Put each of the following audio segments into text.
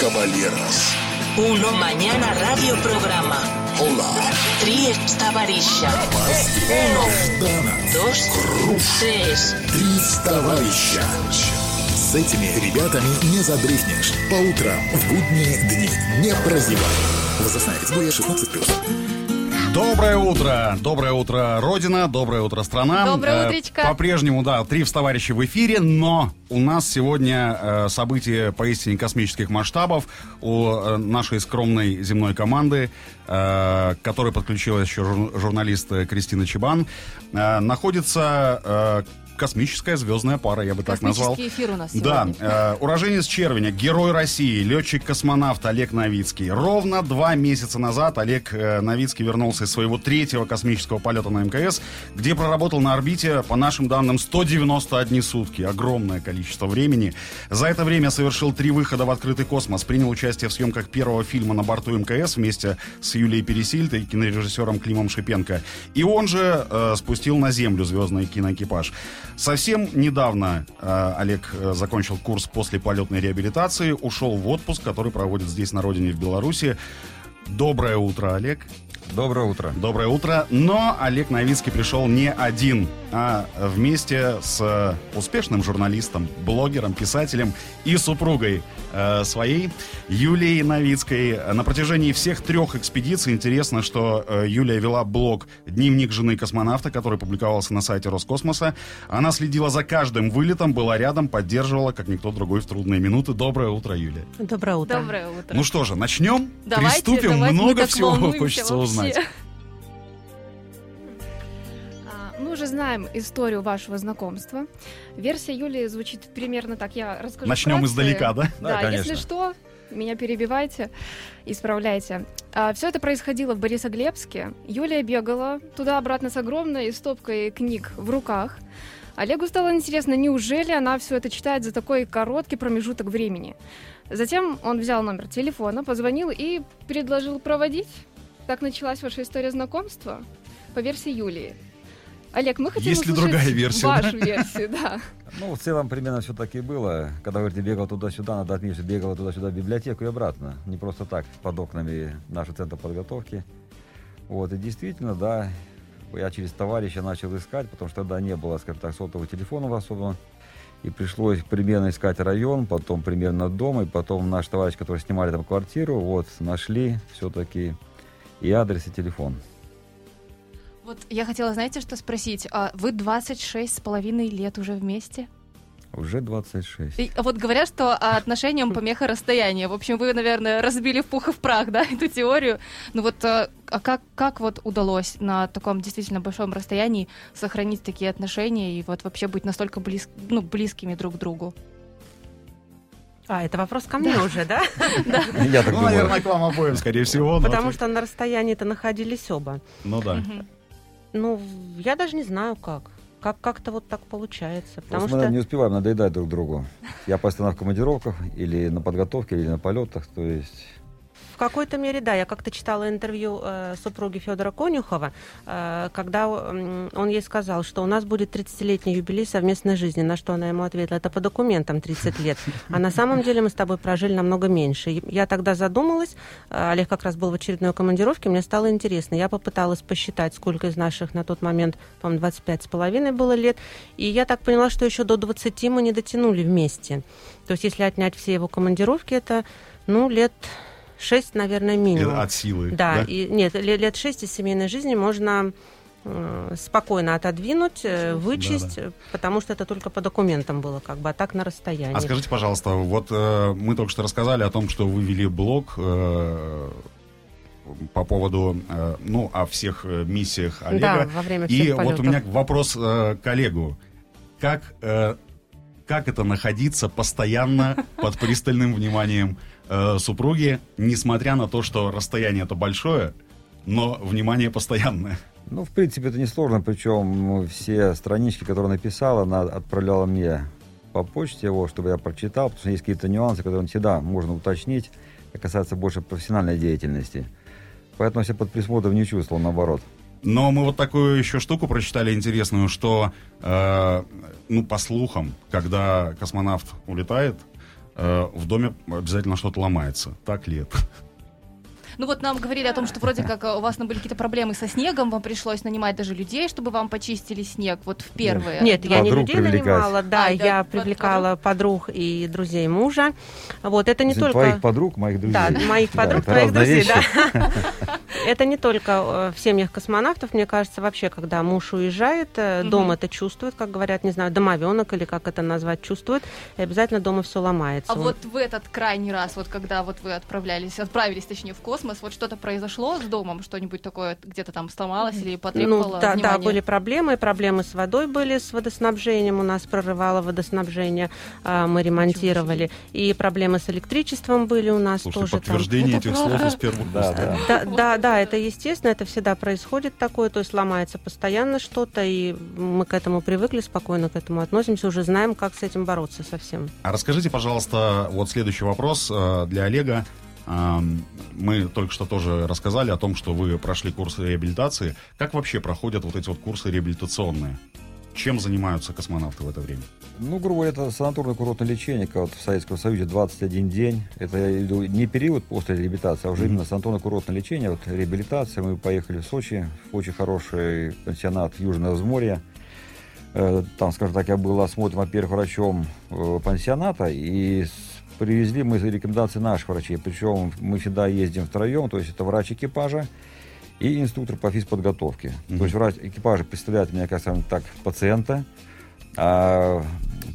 caballeros. Uno mañana radio programa. Hola. Три товарища. Uno, dos, tres. Три товарища. С этими ребятами не задрыхнешь. По утрам, в будние дни. Не прозевай. Возрастная категория 16+. Доброе утро, доброе утро, Родина, доброе утро, страна. Доброе Э, утречко. По-прежнему, да, три товарища в эфире, но у нас сегодня э, событие поистине космических масштабов у э, нашей скромной земной команды, к которой подключилась еще жур- журналист Кристина Чебан. Находится космическая звездная пара, я бы так назвал. Эфир у нас Да, сегодня. э, уроженец Червеня, герой России, летчик-космонавт Олег Новицкий. Ровно два месяца назад Олег э, Новицкий вернулся из своего третьего космического полета на МКС, где проработал на орбите, по нашим данным, 191 сутки. Огромное количество времени. За это время совершил три выхода в открытый космос, принял участие в съемках первого фильма на борту МКС вместе с Юлией Пересильд и кинорежиссером Климом Шипенко. И он же э, спустил на Землю звездный киноэкипаж. Совсем недавно э, Олег э, закончил курс после полетной реабилитации, ушел в отпуск, который проводит здесь на родине в Беларуси. Доброе утро, Олег. Доброе утро. Доброе утро. Но Олег Новицкий пришел не один, а вместе с э, успешным журналистом, блогером, писателем и супругой э, своей, Юлией Новицкой. На протяжении всех трех экспедиций интересно, что э, Юлия вела блог «Дневник жены космонавта», который публиковался на сайте Роскосмоса. Она следила за каждым вылетом, была рядом, поддерживала, как никто другой, в трудные минуты. Доброе утро, Юлия. Доброе утро. Доброе утро. Ну что же, начнем? Давайте, Приступим. Давайте, мы Много всего хочется вообще. узнать. А, Мы уже знаем историю вашего знакомства. Версия Юлии звучит примерно так. Я расскажу Начнем вкратце. издалека, да? Да, Да, конечно. если что, меня перебивайте, исправляйте. все это происходило в Борисоглебске. Юлия бегала туда-обратно с огромной стопкой книг в руках. Олегу стало интересно, неужели она все это читает за такой короткий промежуток времени. Затем он взял номер телефона, позвонил и предложил проводить. Так началась ваша история знакомства по версии Юлии. Олег, мы хотим Есть ли другая версия, Вашу версию, да. Ну, в целом, примерно все так и было. Когда, говорите, бегал туда-сюда, надо отметить, что бегал туда-сюда в библиотеку и обратно. Не просто так, под окнами нашего центра подготовки. Вот, и действительно, да, я через товарища начал искать, потому что тогда не было, скажем так, сотового телефона особо. И пришлось примерно искать район, потом примерно дом, и потом наш товарищ, который снимали там квартиру, вот, нашли все-таки и адрес, и телефон. Вот я хотела, знаете, что спросить? А Вы 26 с половиной лет уже вместе? Уже 26. И вот говорят, что а, отношениям помеха расстояния. В общем, вы, наверное, разбили в пух и в прах, да, эту теорию. Ну вот, а а как, как вот удалось на таком действительно большом расстоянии сохранить такие отношения и вот вообще быть настолько близ, ну, близкими друг к другу? А, это вопрос ко мне уже, да? Я так Ну, думаю. наверное, к вам обоим, скорее всего. Потому что на расстоянии-то находились оба. Ну да. Ну, я даже не знаю как. Как как-то вот так получается. Потому Просто мы что не успеваем надоедать друг другу. Я постоянно в командировках, или на подготовке, или на полетах. То есть какой-то мере, да, я как-то читала интервью э, супруги Федора Конюхова, э, когда он ей сказал, что у нас будет 30-летний юбилей совместной жизни, на что она ему ответила, это по документам 30 лет, а на самом деле мы с тобой прожили намного меньше. Я тогда задумалась, э, Олег как раз был в очередной командировке, мне стало интересно, я попыталась посчитать, сколько из наших на тот момент, по-моему, 25 с половиной было лет, и я так поняла, что еще до 20 мы не дотянули вместе. То есть если отнять все его командировки, это, ну, лет 6, наверное, минимум. От силы. Да, и нет, ле- лет шесть из семейной жизни можно э, спокойно отодвинуть, э, вычесть, э, потому что это только по документам было, как бы, а так на расстоянии. А скажите, пожалуйста, вот э, мы только что рассказали о том, что вы вели блог э, по поводу, э, ну, о всех э, миссиях Олега. Да, во время всех И вот полетов. у меня вопрос э, к Олегу. Как, э, как это находиться постоянно под пристальным вниманием э, супруги, несмотря на то, что расстояние это большое, но внимание постоянное? Ну, в принципе, это несложно, причем все странички, которые написала, она отправляла мне по почте его, чтобы я прочитал, потому что есть какие-то нюансы, которые всегда можно уточнить, касается больше профессиональной деятельности. Поэтому я себя под присмотром не чувствовал, наоборот. Но мы вот такую еще штуку прочитали интересную, что, э, ну, по слухам, когда космонавт улетает, в доме обязательно что-то ломается. Так ли это? Ну вот нам говорили о том, что вроде как э, у вас ну, были какие-то проблемы со снегом, вам пришлось нанимать даже людей, чтобы вам почистили снег, вот в первые. Нет, я не Подруг людей привлекать. нанимала, да, А, да, я под- привлекала подруг и друзей мужа. Вот это не только... Твоих подруг, моих друзей. Да, моих Да, подруг, твоих друзей, вещи. да. Это не только э, в семьях космонавтов, мне кажется, вообще, когда муж уезжает, э, дом это чувствует, как говорят, не знаю, домовенок или как это назвать, чувствует, и обязательно дома все ломается. А вот в этот крайний раз, вот когда вот вы отправлялись, отправились, точнее, в космос, вот что-то произошло с домом, что-нибудь такое где-то там сломалось или потребовало Ну, да, да, внимания? были проблемы, проблемы с водой были, с водоснабжением, у нас прорывало водоснабжение, а, мы ремонтировали, и проблемы с электричеством были у нас Слушайте, тоже. там. подтверждение Это этих правда? слов из первых Да, да. Да, да, да, это естественно, это всегда происходит такое, то есть ломается постоянно что-то, и мы к этому привыкли, спокойно к этому относимся, уже знаем, как с этим бороться совсем. А расскажите, пожалуйста, вот следующий вопрос э, для Олега. Мы только что тоже рассказали о том, что вы прошли курсы реабилитации. Как вообще проходят вот эти вот курсы реабилитационные? Чем занимаются космонавты в это время? Ну, грубо говоря, это санаторно-курортное лечение, как вот в Советском Союзе 21 день. Это не период после реабилитации, а уже Мгм. именно санаторно-курортное лечение. Вот реабилитация. Мы поехали в Сочи, в очень хороший пансионат Южное взморье. Э, Там, скажем так, я был осмотрен, во-первых, врачом э, пансионата, и привезли мы рекомендации наших врачей. Причем мы всегда ездим втроем, то есть это врач экипажа и инструктор по физподготовке. Мгм. То есть врач экипажа представляет меня, как скажем так, пациента, а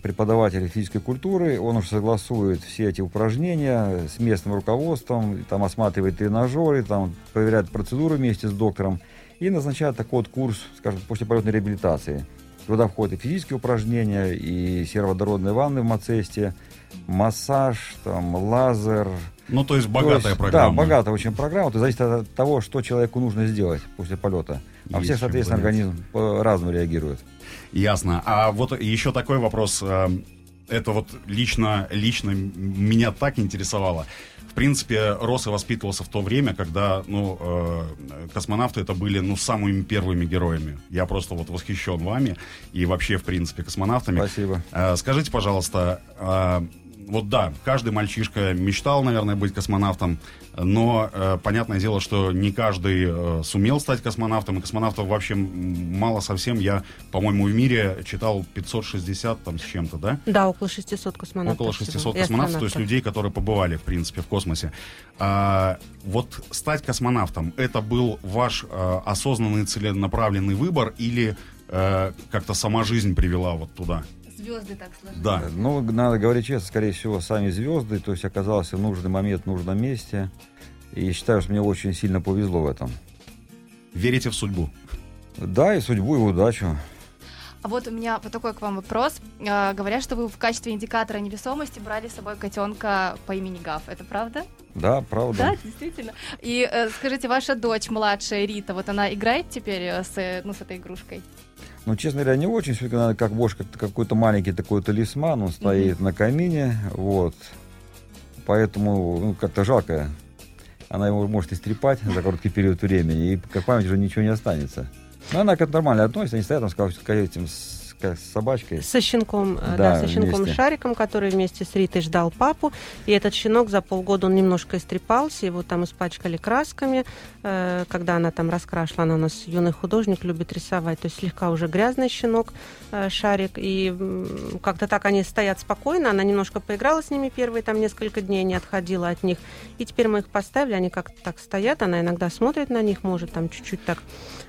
преподаватель физической культуры, он уже согласует все эти упражнения с местным руководством, там осматривает тренажеры, там проверяет процедуры вместе с доктором и назначает такой вот курс, скажем, после полетной реабилитации. Туда входят и физические упражнения, и сероводородные ванны в Мацесте, массаж, там, лазер. Ну, то есть То богатая есть, программа. Да, богатая очень программа. Это зависит от того, что человеку нужно сделать после полета. А Есть всех, чем соответственно, организм по-разному реагирует. Ясно. А вот еще такой вопрос. Это вот лично, лично меня так интересовало. В принципе, рос и воспитывался в то время, когда ну, э, космонавты это были ну, самыми первыми героями. Я просто вот восхищен вами и вообще, в принципе, космонавтами. Спасибо. Э, Скажите, пожалуйста, э, вот да, каждый мальчишка мечтал, наверное, быть космонавтом, но э, понятное дело, что не каждый э, сумел стать космонавтом, и космонавтов вообще мало совсем. Я, по-моему, в мире читал 560 там с чем-то, да? Да, около 600 космонавтов. Около всего, 600 и космонавтов, то есть людей, которые побывали, в принципе, в космосе. А, вот стать космонавтом, это был ваш э, осознанный целенаправленный выбор или э, как-то сама жизнь привела вот туда? Звезды так сложились. Да. Ну, надо говорить честно, скорее всего, сами звезды, то есть оказался в нужный момент, в нужном месте. И считаю, что мне очень сильно повезло в этом. Верите в судьбу? Да, и судьбу, и удачу. А вот у меня вот такой к вам вопрос. А, говорят, что вы в качестве индикатора невесомости брали с собой котенка по имени Гав. Это правда? Да, правда. Да, действительно. И э, скажите, ваша дочь младшая Рита, вот она играет теперь э, с, э, ну, с этой игрушкой? Ну, честно говоря, не очень. Все-таки надо как больше как какой-то маленький такой талисман. Он стоит на камине, вот. Поэтому, ну, как-то жалко. Она его может истрепать за короткий период времени, и как память уже ничего не останется. Но она как нормально относится, они стоят там с, как- с этим, с, как с собачкой. Со щенком, э, Да, да, со щенком вместе. Шариком, который вместе с Ритой ждал папу. И этот щенок за полгода он немножко истрепался, его там испачкали красками. Э, Когда она там раскрашивала, она у нас юный художник, любит рисовать. То есть слегка уже грязный щенок э, Шарик. И как-то так они стоят спокойно. Она немножко поиграла с ними первые там несколько дней, не отходила от них. И теперь мы их поставили, они как-то так стоят. Она иногда смотрит на них, может там чуть-чуть так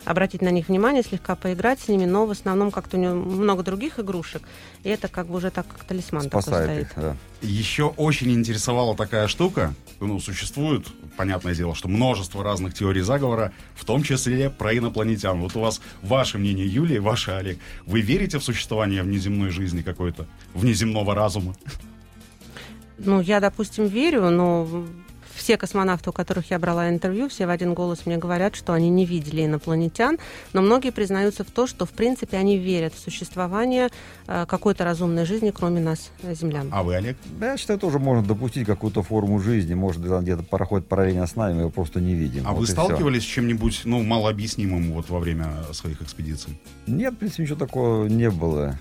обратить на них внимание, слегка поиграть с ними, но в основном как-то у нее много других игрушек, и это как бы уже так как талисман такой Спасает стоит. их, да. Еще очень интересовала такая штука. Ну, существует, понятное дело, что множество разных теорий заговора, в том числе про инопланетян. Вот у вас ваше мнение, Юлия, ваше, Олег. Вы верите в существование внеземной жизни какой-то? Внеземного разума? Ну, я, допустим, верю, но все космонавты, у которых я брала интервью, все в один голос мне говорят, что они не видели инопланетян, но многие признаются в то, что, в принципе, они верят в существование э, какой-то разумной жизни, кроме нас, э, землян. А вы, Олег? Да, я считаю, тоже можно допустить какую-то форму жизни. Может, где-то проходит параллельно с нами, мы его просто не видим. А Вот вы сталкивались с чем-нибудь, ну, малообъяснимым вот во время своих экспедиций? Нет, в принципе, ничего такого не было.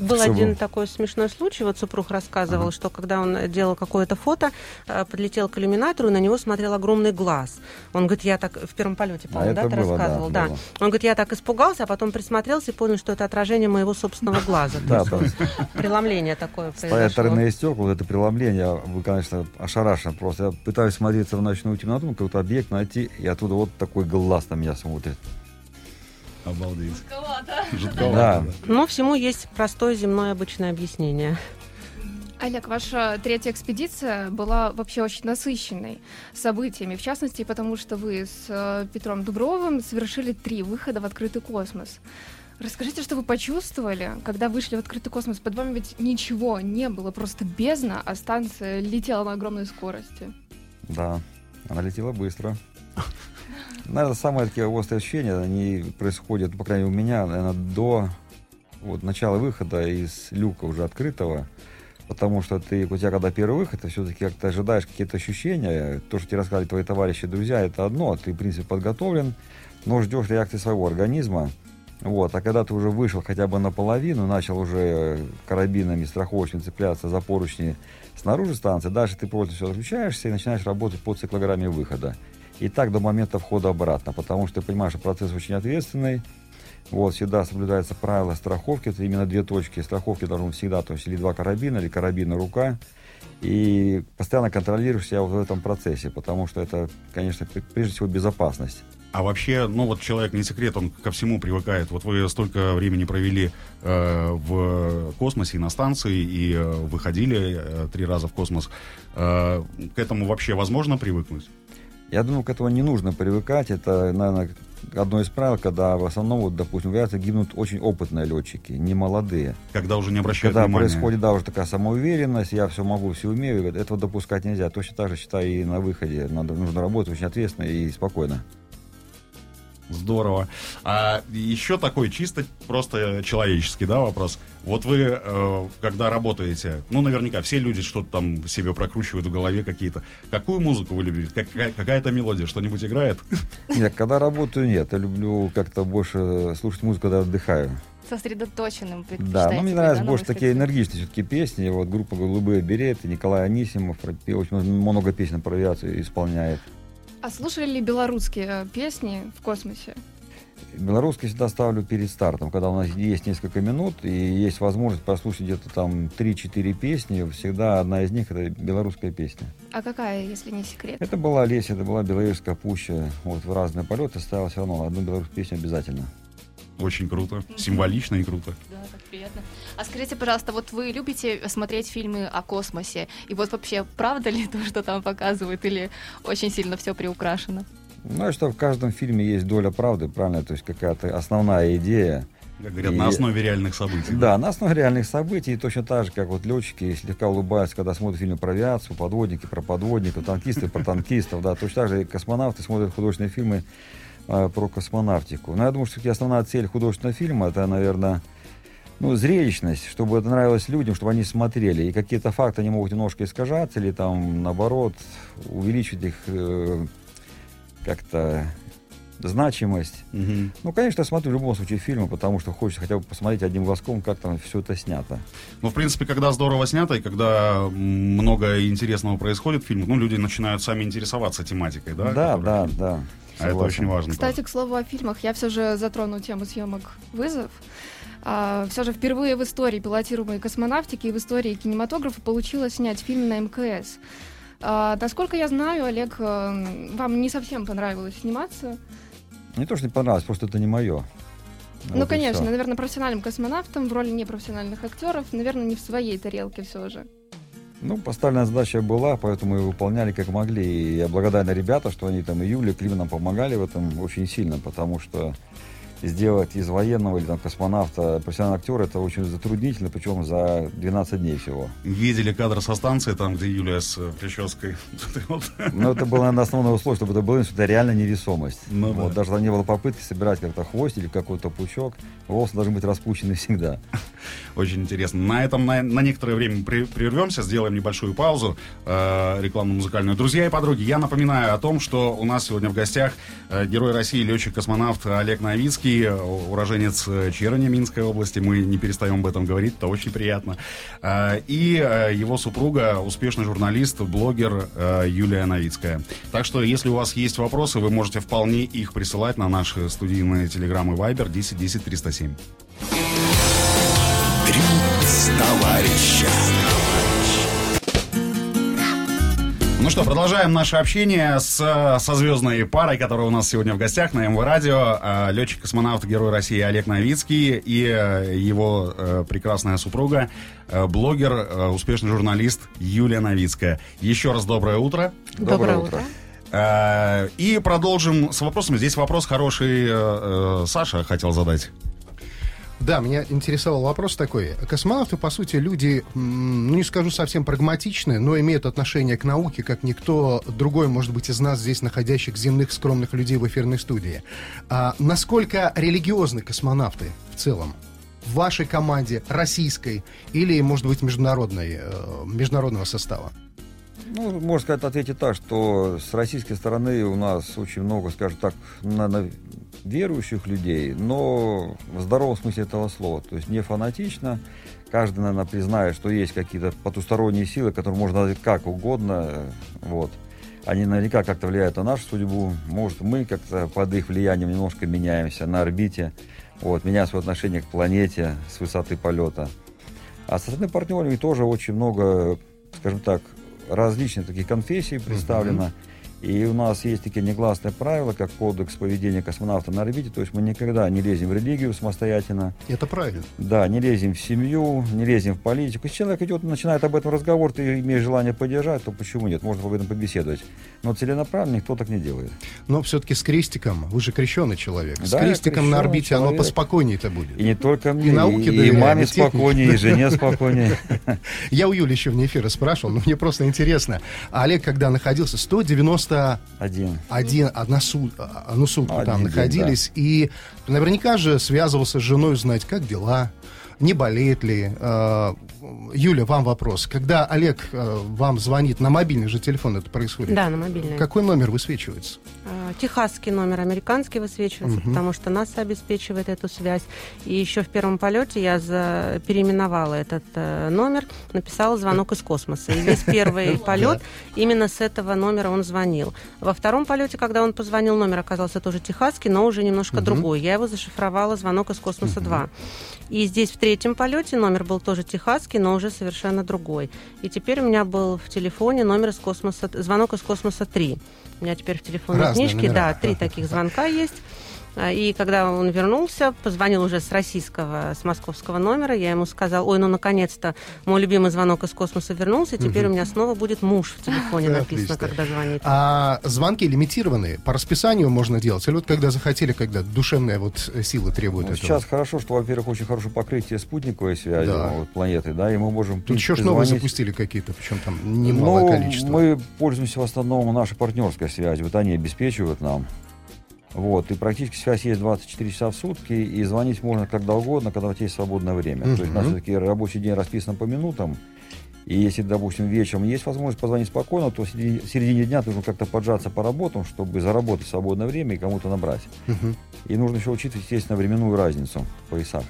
Был Чтобы- один такой смешной случай, вот супруг рассказывал, Ага. что когда он делал какое-то фото, э, подлетел к иллюминатору, на него смотрел огромный глаз. Он говорит, я так в первом полете, А по-моему, да, это ты было, да, рассказывал, да. было. Он говорит, я так испугался, а потом присмотрелся и понял, что это отражение моего собственного глаза. Да, преломление такое произошло. тройные стекла, это преломление, вы, конечно, ошарашен просто. Я пытаюсь смотреться в ночную темноту, какой-то объект найти, и оттуда вот такой глаз на меня смотрит. Обалдеть. Жутковато. Жутковато, Да. да. Но всему есть простое земное обычное объяснение. Олег, ваша третья экспедиция была вообще очень насыщенной событиями, в частности, потому что вы с э, Петром Дубровым совершили три выхода в открытый космос. Расскажите, что вы почувствовали, когда вышли в открытый космос? Под вами ведь ничего не было, просто бездна, а станция летела на огромной скорости. Да, она летела быстро. Наверное, самые такие острые ощущения, они происходят, по крайней мере, у меня, наверное, до вот, начала выхода из люка уже открытого. Потому что ты, у тебя когда первый выход, ты все-таки как-то ожидаешь какие-то ощущения. То, что тебе рассказали твои товарищи, друзья, это одно. Ты, в принципе, подготовлен, но ждешь реакции своего организма. Вот, а когда ты уже вышел хотя бы наполовину, начал уже карабинами страховочными цепляться за поручни снаружи станции, дальше ты просто все отключаешься и начинаешь работать по циклограмме выхода. И так до момента входа обратно, потому что ты понимаешь, что процесс очень ответственный. Вот, всегда соблюдается правило страховки, это именно две точки страховки должны всегда, то есть или два карабина, или карабин и рука. И постоянно контролируешь себя вот в этом процессе, потому что это, конечно, пр- прежде всего безопасность. А вообще, ну вот человек не секрет, он ко всему привыкает. Вот вы столько времени провели э, в космосе и на станции, и э, выходили э, три раза в космос. Э, к этому вообще возможно привыкнуть? Я думаю, к этому не нужно привыкать. Это, наверное, одно из правил, когда в основном, вот, допустим, в авиации гибнут очень опытные летчики, не молодые. Когда уже не обращают Когда внимания. происходит, да, уже такая самоуверенность, я все могу, все умею, этого допускать нельзя. Точно так же, считаю, и на выходе. Надо, нужно работать очень ответственно и спокойно. Здорово. А еще такой чисто просто человеческий, да, вопрос. Вот вы, э, когда работаете, ну, наверняка все люди что-то там себе прокручивают в голове какие-то. Какую музыку вы любите? Какая- какая-то мелодия, что-нибудь играет? Нет, когда работаю, нет. Я люблю как-то больше слушать музыку, когда отдыхаю. Сосредоточенным Да, но мне нравятся больше такие энергичные все-таки песни. Вот группа «Голубые береты», Николай Анисимов очень много песен про авиацию исполняет. А слушали ли белорусские э, песни в космосе? Белорусский всегда ставлю перед стартом, когда у нас есть несколько минут и есть возможность послушать где-то там 3-4 песни, всегда одна из них это белорусская песня. А какая, если не секрет? Это была Леся, это была Беловежская пуща. Вот в разные полеты ставил все равно одну белорусскую песню обязательно. Очень круто, символично и круто. Да, так приятно. А скажите, пожалуйста, вот вы любите смотреть фильмы о космосе? И вот вообще, правда ли то, что там показывают, или очень сильно все приукрашено? Ну, что в каждом фильме есть доля правды, правильно? То есть какая-то основная идея. Как говорят, И- на основе реальных событий. Да, на основе реальных событий, и точно так же, как вот летчики слегка улыбаются, когда смотрят фильмы про авиацию, подводники про подводников, танкисты про танкистов, да, точно так же и космонавты смотрят художественные фильмы про космонавтику. Но я думаю, что основная цель художественного фильма, это, наверное, ну, зрелищность, чтобы это нравилось людям, чтобы они смотрели. И какие-то факты, они могут немножко искажаться, или там, наоборот, увеличить их э, как-то значимость. Мгм. Ну, конечно, я смотрю в любом случае фильмы, потому что хочется хотя бы посмотреть одним глазком, как там все это снято. Ну, в принципе, когда здорово снято, и когда много интересного происходит в фильмах, ну, люди начинают сами интересоваться тематикой, да? Да, которая- да, да. А это очень важно. Кстати, к слову о фильмах, я все же затрону тему съемок «Вызов». все же впервые в истории пилотируемой космонавтики и в истории кинематографа получилось снять фильм на МКС. А, насколько я знаю, Олег, э, вам не совсем понравилось сниматься. Не то, что не понравилось, просто это не мое. ну, конечно, наверное, профессиональным космонавтом в роли непрофессиональных актеров, наверное, не в своей тарелке все же. Ну, поставленная задача была, поэтому мы выполняли как могли. И я благодарен ребятам, что они там и Юля, и Клим нам помогали в этом очень сильно, потому что сделать из военного или там космонавта профессионального актера это очень затруднительно, причем за 12 дней всего. Видели кадр со станции, там, где Юлия с э, прической. Но это было, наверное, основное условие, чтобы это было это реально невесомость. Ну вот, да. Даже там не было попытки собирать как-то хвост или какой-то пучок. Волосы должны быть распущены всегда. Очень интересно. На этом на, на некоторое время при- прервемся, сделаем небольшую паузу э, рекламно-музыкальную. Друзья и подруги, я напоминаю о том, что у нас сегодня в гостях э, герой России, летчик-космонавт Олег Новицкий. Новицкий, э, уроженец э, Черни Минской области. Мы не перестаем об этом говорить, это очень приятно. Э, И э, его супруга, успешный журналист, блогер Юлия Новицкая. Так что, если у вас есть вопросы, вы можете вполне их присылать на наши студийные телеграммы Viber 10 10 307. Три товарища. Ну что, продолжаем наше общение с, со звездной парой, которая у нас сегодня в гостях на МВ Радио. Э, Летчик-космонавт, герой России Олег Новицкий и э, его э, прекрасная супруга, э, блогер, успешный журналист Юлия Новицкая. Еще раз доброе утро. Доброе утро. Э, И продолжим с вопросами. Здесь вопрос хороший Саша хотел задать. Да, меня интересовал вопрос такой. Космонавты, по сути, люди, ну не скажу совсем прагматичные, но имеют отношение к науке, как никто другой, может быть, из нас здесь находящих земных скромных людей в эфирной студии. А насколько религиозны космонавты в целом? В вашей команде, российской или, может быть, международной, э, международного состава? Ну, можно сказать, ответить так, что с российской стороны у нас очень много, скажем так, наверное, верующих людей, но в здоровом смысле этого слова. То есть не фанатично. Каждый, наверное, признает, что есть какие-то потусторонние силы, которые можно назвать как угодно. Вот. Они наверняка как-то влияют на нашу судьбу. Может, мы как-то под их влиянием немножко меняемся на орбите. Вот, меняем свое отношение к планете с высоты полета. А со стороны партнерами тоже очень много, скажем так, различных таких конфессий представлено. И у нас есть такие негласные правила, как кодекс поведения космонавта на орбите. То есть мы никогда не лезем в религию самостоятельно. Это правильно. Да, не лезем в семью, не лезем в политику. Если человек идет, начинает об этом разговор, ты имеешь желание поддержать, то почему нет? Можно об этом побеседовать. Но целенаправленно никто так не делает. Но все-таки с крестиком, вы же крещеный человек, с Да, я крестиком на орбите оно человек. поспокойнее-то будет. И не только мне, науке и, и маме и спокойнее, и жене спокойнее. Я у Юли еще вне эфира спрашивал, но мне просто интересно. А Олег, когда находился, 191, Один. одна су- а, одну сутку там находились, и наверняка же связывался с женой узнать, как дела, не болеет ли. Э, Юля, вам вопрос. Когда Олег э, вам звонит на мобильный же телефон, это происходит? Да, на мобильный. Какой номер высвечивается? А, Техасский номер, американский высвечивается, Мгм. потому что нас обеспечивает эту связь. И еще в первом полете я за... переименовала этот э, номер, написала звонок из космоса. И весь первый полет именно с этого номера он звонил. Во втором полете, когда он позвонил, номер оказался тоже техасский, но уже немножко другой. Я его зашифровала звонок из космоса 2. И здесь в третьем полете номер был тоже техасский, но уже совершенно другой. И теперь у меня был в телефоне номер из космоса, звонок из космоса 3. У меня теперь в телефонной Разные книжке, номера. да, три таких звонка есть. А, И когда он вернулся, позвонил уже с российского, с московского номера, я ему сказал, ой, ну наконец-то мой любимый звонок из космоса вернулся, и теперь у меня снова будет муж в телефоне написано, Отлично. когда звонит. А звонки лимитированные, по расписанию можно делать? Или вот когда захотели, когда душевная вот сила требует Ну, этого? сейчас хорошо, что, во-первых, очень хорошее покрытие спутниковой связи Да. вот, планеты, да, и мы можем... Тут еще принципе, новые запустили какие-то, причем там немалое Ну, количество. Мы пользуемся в основном нашей партнерской связью. Вот они обеспечивают нам. Вот, и практически связь есть 24 часа в сутки, и звонить можно когда угодно, когда у тебя есть свободное время. То есть у нас все-таки рабочий день расписан по минутам, и если, допустим, вечером есть возможность позвонить спокойно, то в середине, в середине дня нужно как-то поджаться по работам, чтобы заработать свободное время и кому-то набрать. Мгм. И нужно еще учитывать, естественно, временную разницу в поясах.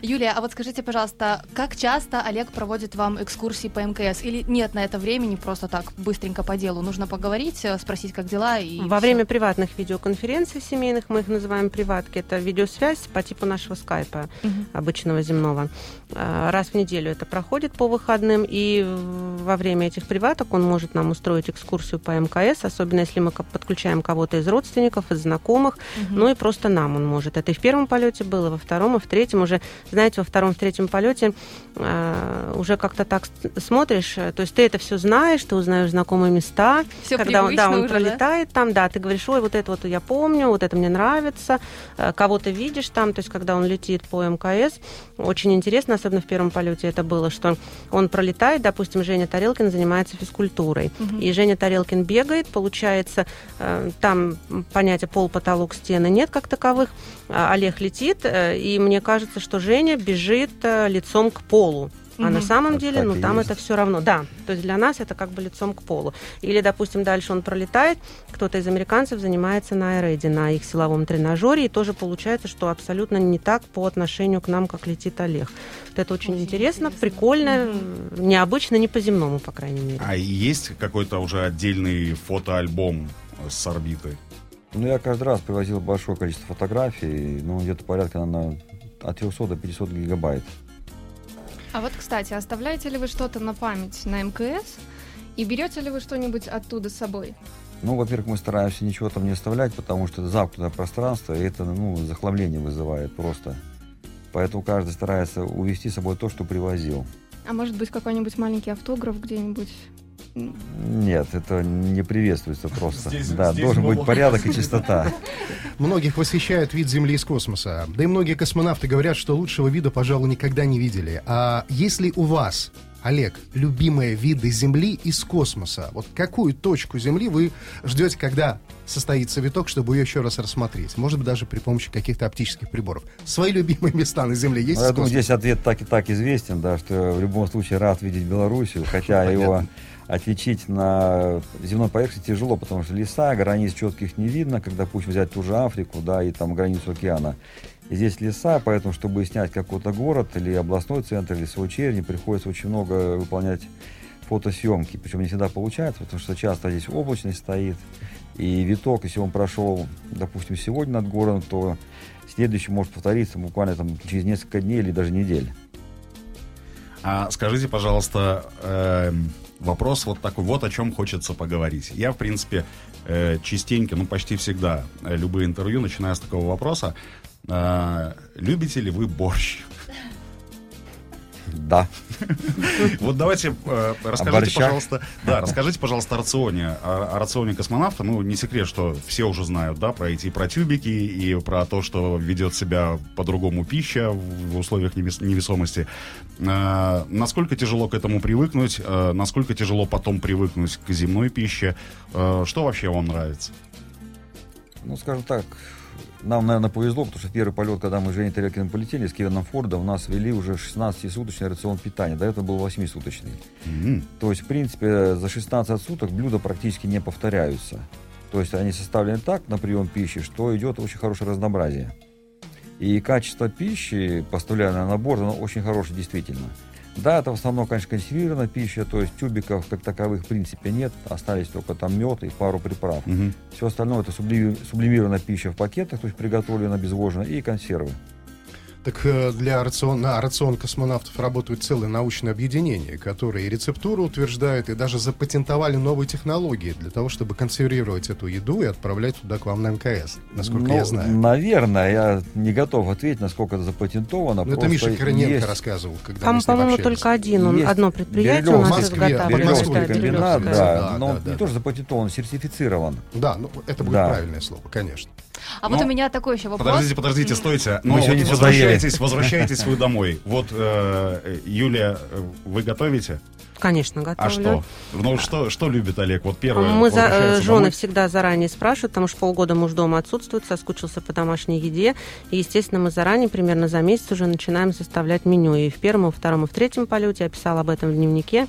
Юлия, а вот скажите, пожалуйста, как часто Олег проводит вам экскурсии по МКС? Или нет на это времени, просто так, быстренько по делу? Нужно поговорить, э, спросить, как дела? И Во всё. время приватных видеоконференций семейных, мы их называем приватки, это видеосвязь по типу нашего скайпа, Мгм. обычного земного. А, Раз в неделю это проходит по выходным, и во время этих приваток он может нам устроить экскурсию по МКС, особенно если мы подключаем кого-то из родственников, из знакомых, Мгм. ну и просто нам он может. Это и в первом полете было, во втором, и в третьем уже, знаете, во втором, в третьем полете а, уже как-то так смотришь, э, то есть ты это все знаешь, ты узнаешь знакомые места, Всё когда он, да, он уже, да? пролетает там, да, ты говоришь, ой, вот это вот я помню, вот это мне нравится, э, кого-то видишь там, то есть когда он летит по МКС, очень интересно, особенно в первом полете это было, что он пролетает, допустим, Женя Тарелкин занимается физкультурой, Мгм. и Женя Тарелкин бегает, получается, э, там понятия пол, потолок, стены нет как таковых, а Олег летит, э, и мне кажется, что Женя бежит э, лицом к полу. А на самом деле, так ну там есть. это все равно. Да, то есть для нас это как бы лицом к полу. Или, допустим, дальше он пролетает, кто-то из американцев занимается на аэроиде, на их силовом тренажере, и тоже получается, что абсолютно не так по отношению к нам, как летит Олег. Вот это очень, Очень интересно, интересно. прикольно, необычно, не по-земному, по крайней мере. А есть какой-то уже отдельный фотоальбом э, с орбиты? Ну, я каждый раз привозил большое количество фотографий, ну, где-то порядка, наверное, от 300 до 500 гигабайт. А вот, кстати, оставляете ли вы что-то на память на МКС? И берете ли вы что-нибудь оттуда с собой? Ну, во-первых, мы стараемся ничего там не оставлять, потому что это замкнутое пространство, и это, ну, захламление вызывает просто. Поэтому каждый старается увести с собой то, что привозил. А может быть, какой-нибудь маленький автограф где-нибудь? Нет, это не приветствуется просто. Здесь- да, здесь должен быть порядок и чистота. Многих восхищает вид Земли из космоса. Да и многие космонавты говорят, что лучшего вида, пожалуй, никогда не видели. А если у вас, Олег, любимые виды Земли из космоса, вот какую точку Земли вы ждете, когда состоится виток, чтобы ее еще раз рассмотреть? Может быть, даже при помощи каких-то оптических приборов. Свои любимые места на Земле есть Ну, я думаю, здесь ответ так и так известен, да, что в любом случае рад видеть Белоруссию, хотя Понятно. его отличить на земной поверхности тяжело, потому что леса, границ четких не видно, когда пусть взять ту же Африку, да, и там границу океана. И здесь леса, поэтому, чтобы снять какой-то город или областной центр, или свой черни, приходится очень много выполнять фотосъемки. Причем не всегда получается, потому что часто здесь облачность стоит. И виток, если он прошел, допустим, сегодня над городом, то следующий может повториться буквально там через несколько дней или даже недель. А скажите, пожалуйста, эм, вопрос вот такой, вот о чем хочется поговорить. Я, в принципе, э, частенько, ну почти всегда, э, любые интервью, начиная с такого вопроса, э, любите ли вы борщ? Да. Вот давайте э, расскажите, пожалуйста, да, расскажите, пожалуйста, о рационе, о, о рационе космонавта. Ну, не секрет, что все уже знают, да, про эти про тюбики и про то, что ведет себя по-другому пища в условиях невес- невесомости. Э, насколько тяжело к этому привыкнуть? Э, насколько тяжело потом привыкнуть к земной пище? Что вообще вам нравится? Ну, скажем так, нам, наверное, повезло, потому что в первый полет, когда мы с Женей Тарелкиным полетели, с Кевином Фордом, у нас ввели уже 16-суточный рацион питания. До этого был 8-суточный. М, То есть, в принципе, за 16 суток блюда практически не повторяются. То есть они составлены так на прием пищи, что идет очень хорошее разнообразие. И качество пищи, поставляемое на борт, оно очень хорошее действительно. Да, это в основном, конечно, консервированная пища, то есть тюбиков как таковых в принципе нет, остались только там мед и пару приправ. мгм. Все остальное это сублими- сублимированная пища в пакетах, то есть приготовлена, обезвожена, и консервы. Так э, для рацион, на рацион космонавтов работают целые научные объединения, которые и рецептуру утверждают, и даже запатентовали новые технологии для того, чтобы консервировать эту еду и отправлять туда к вам на МКС, насколько Ну, я знаю. Наверное, я не готов ответить, насколько это запатентовано. Ну, это Миша Корниенко есть- рассказывал, когда Там, мы с ним по-моему, общались. только один, он, Есть одно предприятие у нас изготавливает. Да, да, Да, но да, да, не да. тоже запатентован, сертифицирован. Да, ну это будет Да. правильное слово, конечно. А вот у меня такой еще вопрос. Подождите, подождите, стойте. Мы Ну, сегодня вот доели. возвращайтесь, возвращайтесь вы домой. Вот, э, Юлия, э, вы готовите? Конечно, готовлю. А что? Ну, что, что любит Олег? Вот первое. Мы за, э, жены домой. всегда заранее спрашивают, потому что полгода муж дома отсутствует, соскучился по домашней еде. И, естественно, мы заранее, примерно за месяц уже начинаем составлять меню. И в первом, и во втором, и в третьем полете я писала об этом в дневнике.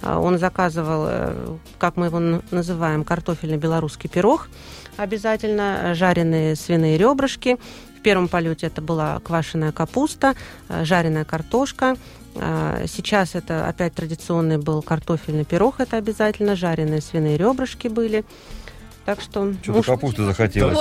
А, Он заказывал, э, как мы его называем, картофельно-белорусский пирог. Обязательно э, жареные свиные ребрышки. В первом полете это была квашеная капуста, э, жареная картошка. А, Сейчас это опять традиционный был картофельный пирог, это обязательно, жареные свиные ребрышки были. Так что Что-то муж- капусты захотелось.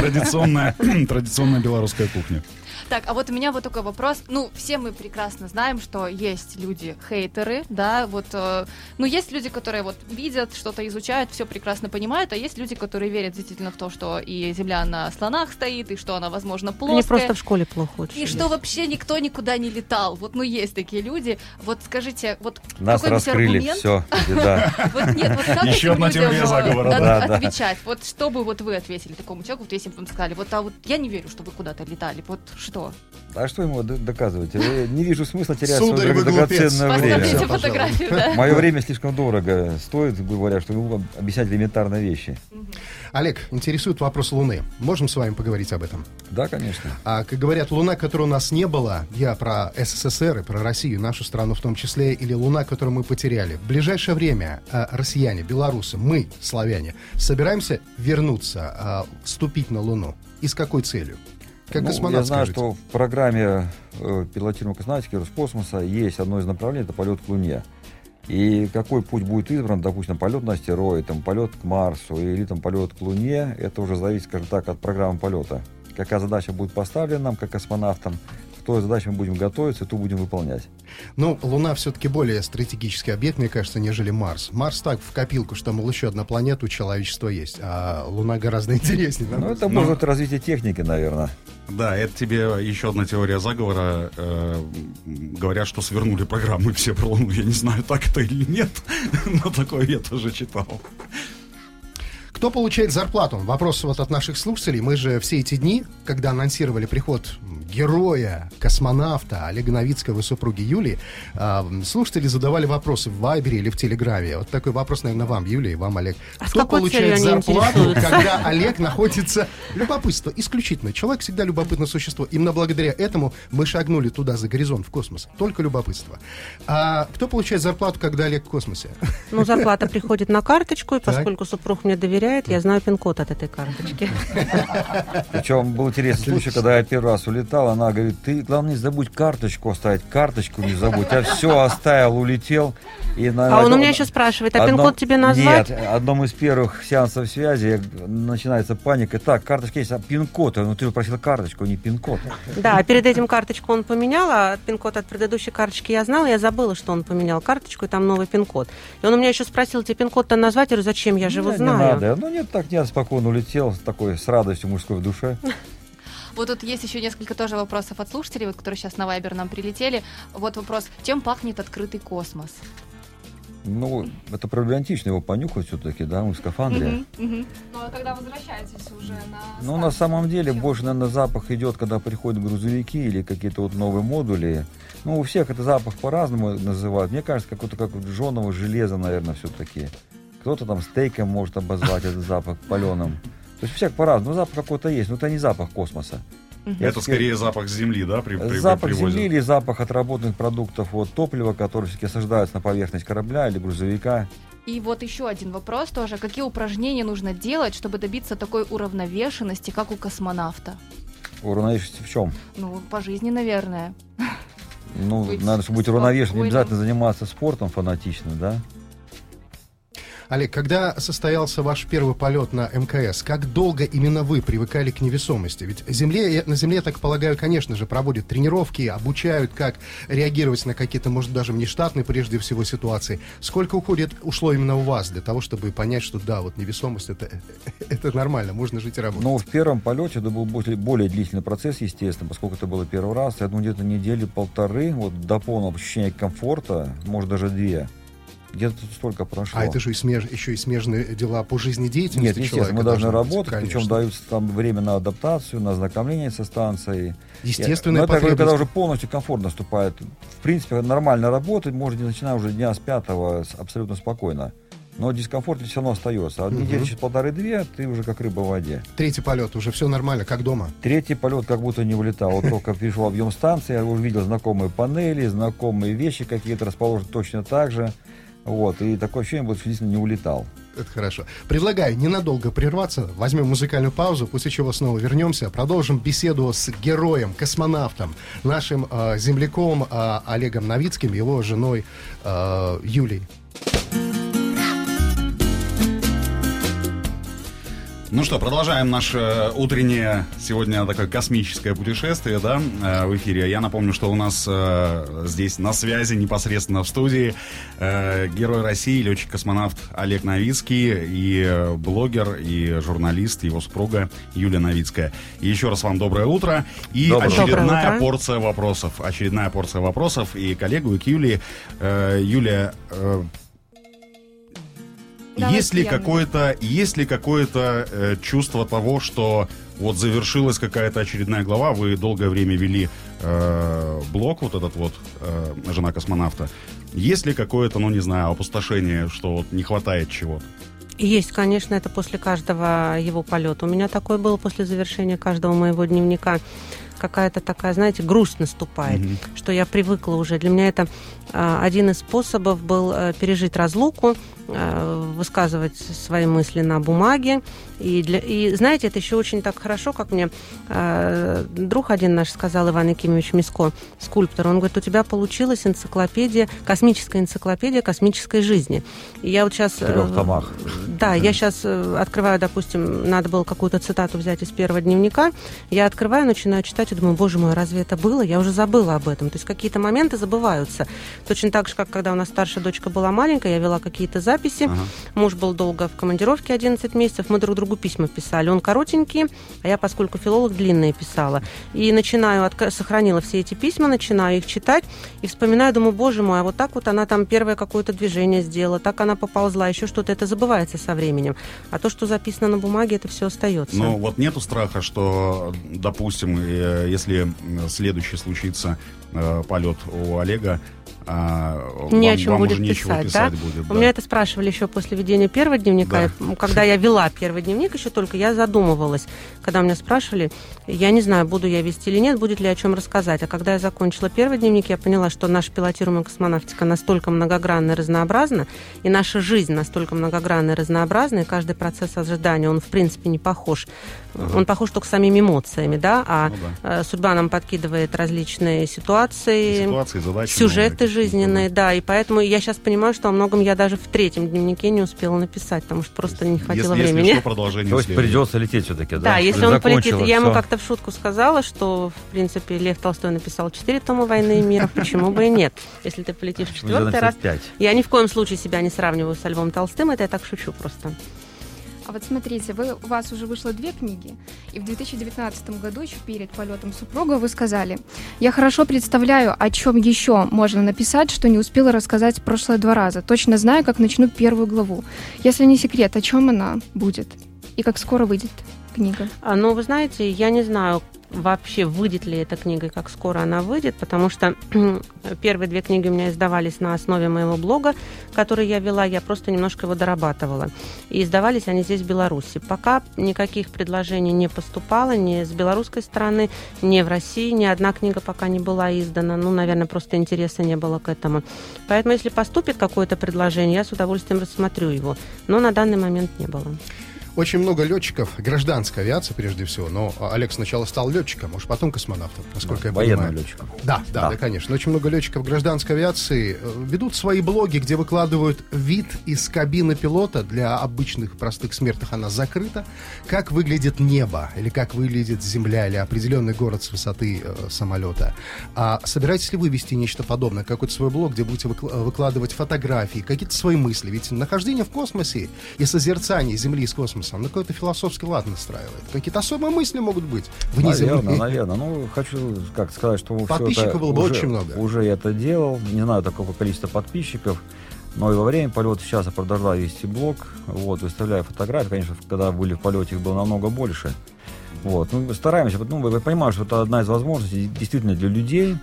Традиционная, традиционная белорусская кухня. Так, а вот у меня вот такой вопрос. Ну, все мы прекрасно знаем, что есть люди-хейтеры, да, вот, э, ну, есть люди, которые вот видят, что-то изучают, все прекрасно понимают, а есть люди, которые верят действительно в то, что и Земля на слонах стоит, и что она, возможно, Они плоская. просто в школе плохо учатся. И что вообще никто никуда не летал. Вот, ну, есть такие люди. Вот скажите, вот Нас какой-нибудь раскрыли, аргумент? все, беда. Вот нет, вот как Еще одна теория э, заговора, надо отвечать? Вот что бы вот вы ответили такому человеку, вот если бы вам сказали, вот, а вот я не верю, что вы куда-то летали, вот что что? А что ему доказывать? Я не вижу смысла терять Сударь, свое драгоценное время. Посмотрите фотографию, да. Мое время слишком дорого стоит, говоря, чтобы вам объяснять элементарные вещи. Олег, интересует вопрос Луны. Можем с вами поговорить об этом? Да, конечно. А, как говорят, Луна, которой у нас не было, я про СССР и про Россию, нашу страну в том числе, или Луна, которую мы потеряли. В ближайшее время а, россияне, белорусы, мы, славяне, собираемся вернуться, а, вступить на Луну. И с какой целью? Как Ну, космонавт, я знаю, скажите. что в программе э, пилотируемой космонавтики Роскосмоса есть одно из направлений, это полет к Луне. И какой путь будет избран, допустим, полет на астероид, там, полет к Марсу или там, полет к Луне, это уже зависит, скажем так, от программы полета. Какая задача будет поставлена нам, как космонавтам, той задаче мы будем готовиться, и ту будем выполнять. Ну, Луна все-таки более стратегический объект, мне кажется, нежели Марс. Марс так, в копилку, что, мол, еще одна планета у человечества есть, а Луна гораздо интереснее. Ну, это Ну. может быть развитие техники, наверное. Да, это тебе еще одна теория заговора. Э, говорят, что свернули программы все про Луну. Я не знаю, так это или нет, но такое я тоже читал. Кто получает зарплату? Вопрос вот от наших слушателей. Мы же все эти дни, когда анонсировали приход героя, космонавта Олега Новицкого и супруги Юлии, а, слушатели задавали вопросы в Вайбере или в Телеграме. Вот такой вопрос, наверное, вам, Юлия, и вам, Олег. А Кто получает зарплату, когда Олег находится... Любопытство, исключительно. Человек всегда любопытное существо. Именно благодаря этому мы шагнули туда, за горизонт, в космос. Только любопытство. А кто получает зарплату, когда Олег в космосе? Ну, зарплата приходит на карточку, и поскольку супруг мне доверяет, я знаю пин-код от этой карточки. Причем был интересный случай, когда я первый раз улетал, она говорит, ты, главное, не забудь карточку оставить, карточку не забудь. Я все оставил, улетел. И на А он у меня еще спрашивает, а пин-код тебе назвать? Нет, одном из первых сеансов связи начинается паника. Так, карточка есть, а пин-код? Ну, ты просил карточку, а не пин-код. Да, а перед этим карточку он поменял, а пин-код от предыдущей карточки я знала, я забыла, что он поменял карточку, и там новый пин-код. И он у меня еще спросил, тебе пин-код-то назвать? Я говорю, зачем, я же его Не, знаю. Ну нет, так нет, спокойно улетел, такой, с радостью мужской в душе. Вот тут есть еще несколько тоже вопросов от слушателей, вот, которые сейчас на Вайбер нам прилетели. Вот вопрос, чем пахнет открытый космос? Ну, это проблематично его понюхать все-таки, да, мы в скафандре. Ну а когда возвращаетесь уже на... Ну, на самом деле, больше, наверное, запах идет, когда приходят грузовики или какие-то вот новые модули. Ну, у всех это запах по-разному называют. Мне кажется, какой-то как жженого железа, наверное, все-таки. Кто-то там стейком может обозвать этот запах паленым. То есть у всех по-разному. Ну, запах какой-то есть, но это не запах космоса. Я Это скорее запах земли, да, при, при- запах привозят? земли или запах отработанных продуктов от топлива, которые все-таки осаждаются на поверхность корабля или грузовика. И вот еще один вопрос тоже. Какие упражнения нужно делать, чтобы добиться такой уравновешенности, как у космонавта? Уравновешенность в чем? Ну, по жизни, наверное. Ну, Быть надо, чтобы быть уравновешенным, не обязательно заниматься спортом фанатичным, да? Олег, когда состоялся ваш первый полет на МКС, как долго именно вы привыкали к невесомости? Ведь земле, я- на Земле, так полагаю, конечно же, проводят тренировки, обучают, как реагировать на какие-то, может, даже внештатные, прежде всего, ситуации. Сколько уходит, ушло именно у вас для того, чтобы понять, что да, вот невесомость это, это нормально, можно жить и работать? Но в первом полете это был более, более длительный процесс, естественно, поскольку это было первый раз. Я думаю, где-то недели полторы, вот до полного ощущения комфорта, может, даже две. Где-то столько прошло. А это же и смеж- еще и смежные дела по жизнедеятельности Нет, естественно, человека мы должны должны быть, работать, причем даются там время на адаптацию, на ознакомление со станцией. Естественная Но это говорю, когда уже полностью комфорт наступает. В принципе, нормально работать можно, начиная уже дня с пятого абсолютно спокойно. Но дискомфорт все равно остается. А Мгм. недели через полторы-две ты уже как рыба в воде. Третий полет, уже все нормально, как дома. Третий полет как будто не улетал. Вот только перешел объем станции, я увидел знакомые панели, знакомые вещи какие-то расположены точно так же. Вот, и такое ощущение, будто действительно не улетал. Это хорошо. Предлагаю ненадолго прерваться, возьмем музыкальную паузу, после чего снова вернемся, продолжим беседу с героем, космонавтом, нашим э, земляком э, Олегом Новицким, его женой э, Юлей. Ну что, продолжаем наше утреннее сегодня такое космическое путешествие, да, э, в эфире. Я напомню, что у нас э, здесь на связи непосредственно в студии э, герой России, летчик-космонавт Олег Новицкий и э, блогер, и журналист, его супруга Юлия Новицкая. И еще раз вам доброе утро. И Доброе. очередная Доброе утро. порция вопросов. Очередная порция вопросов и коллегу, и к Юлии. Э, Юлия, э, Давайте есть ли какое-то, есть ли какое-то э, чувство того, что вот завершилась какая-то очередная глава, вы долгое время вели э, блок, вот этот вот, э, жена космонавта. Есть ли какое-то, ну не знаю, опустошение, что вот не хватает чего-то? Есть, конечно, это после каждого его полета. У меня такое было после завершения каждого моего дневника. Какая-то такая, знаете, грусть наступает, Мгм. что я привыкла уже. Для меня это а, один из способов был э, пережить разлуку, э, высказывать свои мысли на бумаге. И, для, и знаете, это еще очень так хорошо, как мне э, друг один наш сказал, Иван Якимович Миско, скульптор, он говорит, у тебя получилась энциклопедия, космическая энциклопедия космической жизни. И я вот сейчас... В трех томах. Да, я сейчас открываю, допустим, надо было какую-то цитату взять из первого дневника, я открываю, начинаю читать и думаю, боже мой, разве это было? Я уже забыла об этом. То есть какие-то моменты забываются. Точно так же, как когда у нас старшая дочка была маленькая, я вела какие-то записи, Ага. Муж был долго в командировке, 11 месяцев. Мы друг другу письма писали. Он коротенькие, а я, поскольку филолог, длинные писала. И начинаю, отк- сохранила все эти письма, начинаю их читать и вспоминаю, думаю, боже мой, а вот так вот она там первое какое-то движение сделала, так она поползла, еще что-то. Это забывается со временем. А то, что записано на бумаге, это все остается. Но вот нету страха, что, допустим, э, если следующий случится э, полет у Олега, а, Не о вам, чем вам будет писать, писать да? будет. У да. меня это спрашивали еще после ведения первого дневника. Да. Когда я вела первый дневник еще только, я задумывалась. Когда меня спрашивали, я не знаю, буду я вести или нет, будет ли о чем рассказать. А когда я закончила первый дневник, я поняла, что наша пилотируемая космонавтика настолько многогранна и разнообразна, и наша жизнь настолько многогранна и разнообразна, и каждый процесс ожидания, он в принципе не похож. Он похож только самими эмоциями, да, а Ну да. э, судьба нам подкидывает различные ситуации, Ситуации, задачи. сюжеты новые жизненные, да, и поэтому я сейчас понимаю, что о многом я даже в третьем дневнике не успела написать, потому что просто не хватило если, времени. Если что, продолжение То есть придется лететь все-таки, да? Да, если он полетит, я ему как-то в шутку сказала, что, в принципе, Лев Толстой написал четыре тома «Войны и мира», почему бы и нет? Если ты полетишь в четвертый раз... Я ни в коем случае себя не сравниваю со Львом Толстым, это я так шучу просто. А вот смотрите, вы, у вас уже вышло две книги, и в 2019 году, еще перед полетом супруга, вы сказали, я хорошо представляю, о чем еще можно написать, что не успела рассказать прошлые два раза. Точно знаю, как начну первую главу. Если не секрет, о чем она будет? И как скоро выйдет книга? А, Ну, вы знаете, я не знаю вообще, выйдет ли эта книга, и как скоро она выйдет, потому что первые две книги у меня издавались на основе моего блога, который я вела, я просто немножко его дорабатывала. И издавались они здесь, в Беларуси. Пока никаких предложений не поступало ни с белорусской стороны, ни в России, ни одна книга пока не была издана. Ну, наверное, просто интереса не было к этому. Поэтому, если поступит какое-то предложение, я с удовольствием рассмотрю его. Но на данный момент не было. Очень много летчиков, гражданской авиации прежде всего, но Олег сначала стал летчиком, уж потом космонавтом, насколько я Военным понимаю. летчиком. Да, да, Да. да, конечно. Очень много летчиков гражданской авиации э, ведут свои блоги, где выкладывают вид из кабины пилота. Для обычных простых смертных она закрыта. Как выглядит небо, или как выглядит земля, или определенный город с высоты э, самолета. А собираетесь ли вы вести нечто подобное? Какой-то свой блог, где будете выкла- выкладывать фотографии, какие-то свои мысли? Ведь нахождение в космосе и созерцание Земли из космоса, оно какой-то философский лад настраивает. Какие-то особые мысли могут быть внеземные. Наверное, наверное. Ну, хочу как сказать, что Подписчиков было бы уже, очень много. Уже я это делал. Не знаю такого количества подписчиков. Но и во время полета сейчас я продолжаю вести блог. Вот, выставляю фотографии. Конечно, когда были в полете, их было намного больше. Вот. Ну, стараемся. Ну, я понимаю, что это одна из возможностей действительно для людей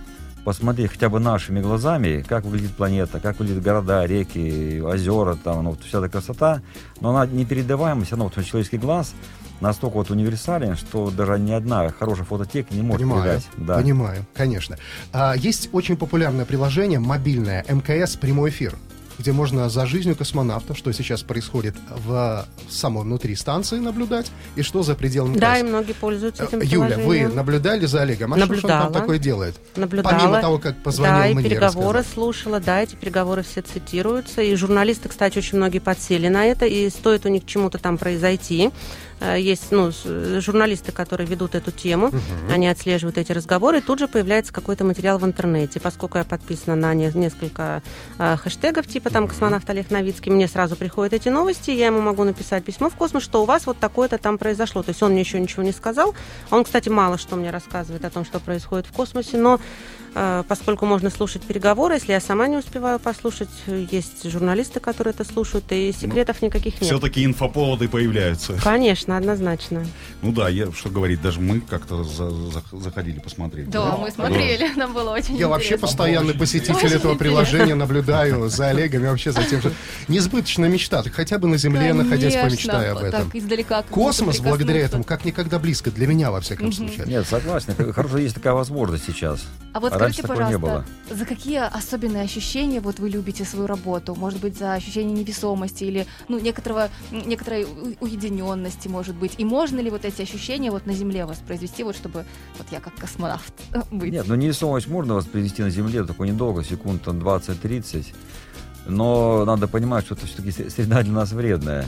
посмотреть хотя бы нашими глазами, как выглядит планета, как выглядят города, реки, озера, там, ну, вот вся эта красота. Но она непередаваема, все равно вот человеческий глаз настолько вот универсален, что даже ни одна хорошая фототека не может Понимаю, передать. Да. понимаю, конечно. А, есть очень популярное приложение мобильное МКС прямой эфир где можно за жизнью космонавтов, что сейчас происходит в самом внутри станции наблюдать, и что за пределами Да, и многие пользуются этим Э, Юля, вы наблюдали за Олегом? А что ж он там Наблюдала. такое делает? Наблюдала. Помимо того, как позвонил да, и мне, переговоры рассказал. слушала, да, эти переговоры все цитируются. И журналисты, кстати, очень многие подсели на это, и стоит у них чему-то там произойти. Э, Есть ну, журналисты, которые ведут эту тему, они отслеживают эти разговоры, и тут же появляется какой-то материал в интернете. Поскольку я подписана на не- несколько э, хэштегов, типа там «Космонавт Олег Новицкий», мне сразу приходят эти новости, я ему могу написать письмо в космос, что у вас вот такое-то там произошло. То есть он мне еще ничего не сказал. Он, кстати, мало что мне рассказывает о том, что происходит в космосе, но э, поскольку можно слушать переговоры, если я сама не успеваю послушать, есть журналисты, которые это слушают, и секретов никаких нет. Все-таки инфоповоды появляются. Конечно, однозначно. Ну да, я, что говорить, даже мы как-то за- за- заходили посмотреть. Да, мы смотрели, нам было очень Я вообще интересно. постоянный посетитель Очень этого интересно. приложения, наблюдаю за Олегом и вообще за тем же. Несбыточно мечтать, хотя бы на Земле, находясь, Конечно, помечтая об этом. Так, издалека Космос благодаря этому как никогда близко, для меня, во всяком случае. Нет, согласен. Хорошо, есть такая возможность сейчас. А вот Раньше скажите, такого не пожалуйста, за какие особенные ощущения вот вы любите свою работу? Может быть, за ощущение невесомости или ну, некоторого, некоторой уединенности, может быть? И можно ли вот эти ощущения вот на Земле воспроизвести, вот чтобы вот я как космонавт быть? Нет, ну невесомость можно воспроизвести на Земле, только недолго, секунд там 20-30. Но надо понимать, что это все-таки среда для нас вредная.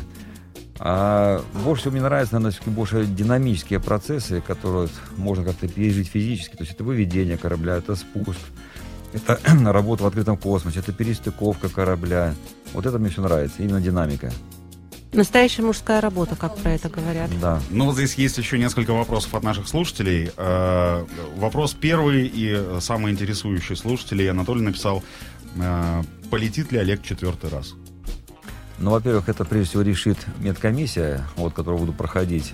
А больше всего мне нравятся, наверное, все-таки больше динамические процессы, которые можно как-то пережить физически. То есть это выведение корабля, это спуск, это работа в открытом космосе, это перестыковка корабля. Вот это мне все нравится, именно динамика. Настоящая мужская работа, как про это говорят. Да. Ну, вот здесь есть еще несколько вопросов от наших слушателей. Э, Вопрос первый и самый интересующий слушателей. Анатолий написал, э, полетит ли Олег четвертый раз? Ну, во-первых, это прежде всего решит медкомиссия, вот, которую буду проходить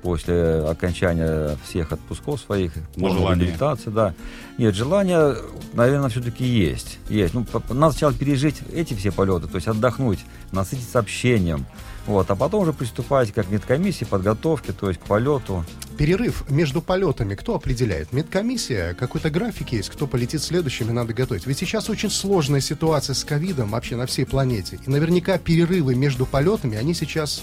после окончания всех отпусков своих, Ну, реабилитации, да. Нет, желание, наверное, все-таки есть. Есть. Ну, надо сначала пережить эти все полеты, то есть отдохнуть, насытиться общением, вот, а потом уже приступать как медкомиссии, подготовке, то есть к полету. Перерыв между полетами кто определяет? Медкомиссия? Какой-то график есть? Кто полетит следующим и надо готовить? Ведь сейчас очень сложная ситуация с ковидом вообще на всей планете. И наверняка перерывы между полетами, они сейчас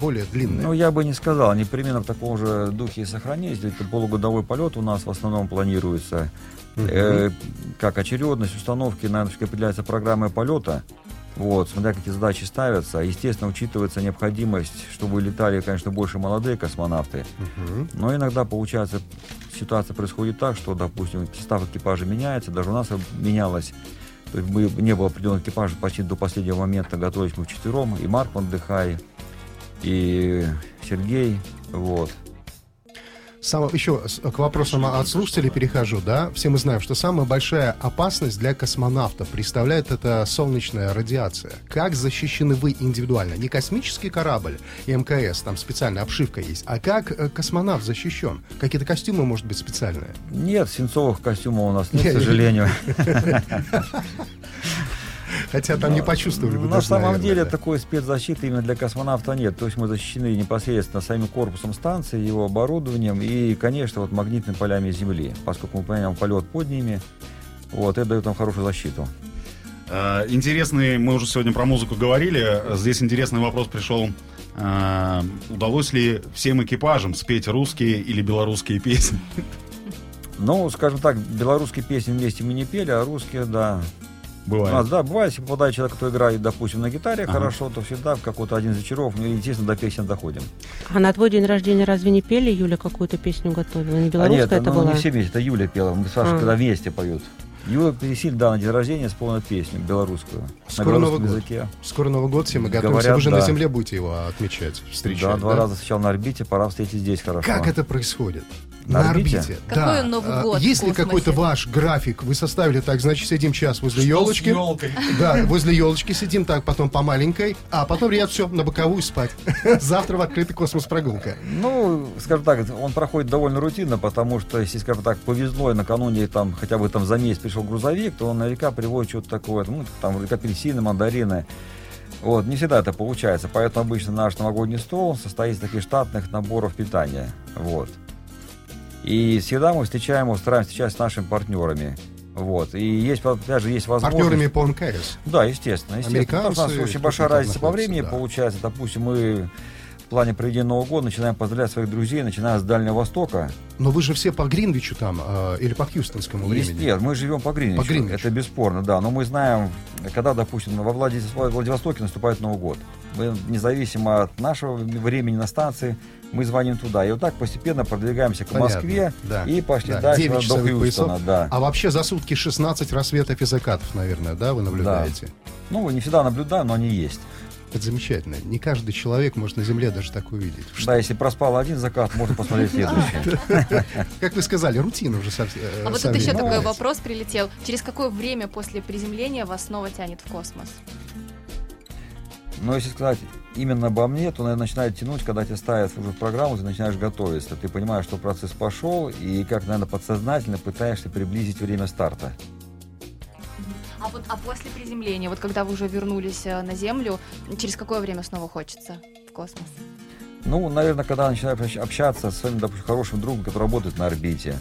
более длинные. Ну, я бы не сказал, они примерно в таком же духе и сохранились. Это полугодовой полет у нас в основном планируется. Э, как очередность установки, наверное, определяется программой полета. Вот, смотря какие задачи ставятся. Естественно, учитывается необходимость, чтобы летали, конечно, больше молодые космонавты. Но иногда, получается, ситуация происходит так, что, допустим, состав экипажа меняется, даже у нас менялось. То есть мы, не было определенного экипажа почти до последнего момента, готовились мы вчетвером, и Марк Мандыхай, и Сергей, вот. Само- еще к вопросам от слушателей перехожу, да. Все мы знаем, что самая большая опасность для космонавтов представляет это солнечная радиация. Как защищены вы индивидуально? Не космический корабль и МКС, там специальная обшивка есть, а как э, космонавт защищен? Какие-то костюмы, может быть, специальные? Нет, свинцовых костюмов у нас нет, Не, к сожалению. Хотя там не почувствовали бы На даже, самом наверное, деле да. такой спецзащиты именно для космонавта нет. То есть мы защищены непосредственно самим корпусом станции, его оборудованием и, конечно, вот магнитными полями Земли, поскольку мы выполняем полет под ними. Вот, это дает нам хорошую защиту. Э, Интересный, мы уже сегодня про музыку говорили. Здесь интересный вопрос пришел. Э, Удалось ли всем экипажам спеть русские или белорусские песни? Ну, скажем так, белорусские песни вместе мы не пели, а русские, да. У нас, Бывает. да, бывает, если попадает человек, кто играет, допустим, на гитаре Ага. хорошо, то всегда в какой-то один из вечеров, ну, естественно, до песен доходим. А на твой день рождения разве не пели, Юля какую-то песню готовила? Не а белорусская нет, это ну, была? не все вместе, это Юля пела, мы с Сашей А. когда вместе поют. Юля Пересиль, да, на день рождения исполнила песню белорусскую. Скоро на Новый белорусском год. языке. Скоро Новый год, все мы готовимся. Говорят, Вы же на да. Земле будете его отмечать, встречать. Да, два да? раза сначала на орбите, пора встретить здесь хорошо. Как это происходит? На орбите? Какой да. Новый А, год Есть ли какой-то ваш график? Вы составили так, значит, сидим час возле елочки. елкой? Да, возле елочки сидим, так, потом по маленькой, а потом, ребят, все, на боковую спать. Завтра в открытый космос прогулка. Ну, скажем так, он проходит довольно рутинно, потому что, если, скажем так, повезло, и накануне там хотя бы там за месяц пришел грузовик, то он наверняка приводит что-то такое, ну, там, как апельсины, мандарины. Вот, не всегда это получается, поэтому обычно наш новогодний стол состоит из таких штатных наборов питания. Вот. И всегда мы встречаем, стараемся встречать с нашими партнерами. Вот. И есть, опять же, есть возможность... Партнерами по МКС. Да, естественно. естественно. Американцы, что у нас очень большая там разница по времени да. получается. Допустим, мы в плане проведения Нового года начинаем поздравлять своих друзей, начиная с Дальнего Востока. Но вы же все по Гринвичу там, э, или по Хьюстонскому времени. Нет, мы живем по Гринвичу. По Гринвичу. Это бесспорно, да. Но мы знаем, когда, допустим, во Влади- Владивостоке наступает Новый год. Мы, независимо от нашего времени на станции, мы звоним туда. И вот так постепенно продвигаемся к Понятно, Москве да. и пошли Да, дальше 9 до Хьюстона. Да. А вообще за сутки 16 рассветов и закатов, наверное, да, вы наблюдаете? Ну, не всегда наблюдаем, но они есть. Это замечательно. Не каждый человек может на Земле даже так увидеть. Да, если проспал один закат, можно посмотреть следующий. Как вы сказали, рутина уже совсем. А вот тут еще такой вопрос прилетел. Через какое время после приземления вас снова тянет в космос? Но если сказать именно обо мне, то, наверное, начинает тянуть, когда тебя ставят уже в программу, ты начинаешь готовиться. Ты понимаешь, что процесс пошел, и как, наверное, подсознательно пытаешься приблизить время старта. А вот а после приземления, вот когда вы уже вернулись э, на Землю, через какое время снова хочется в космос? Ну, наверное, когда начинаешь общаться с своим, допустим, хорошим другом, который работает на орбите,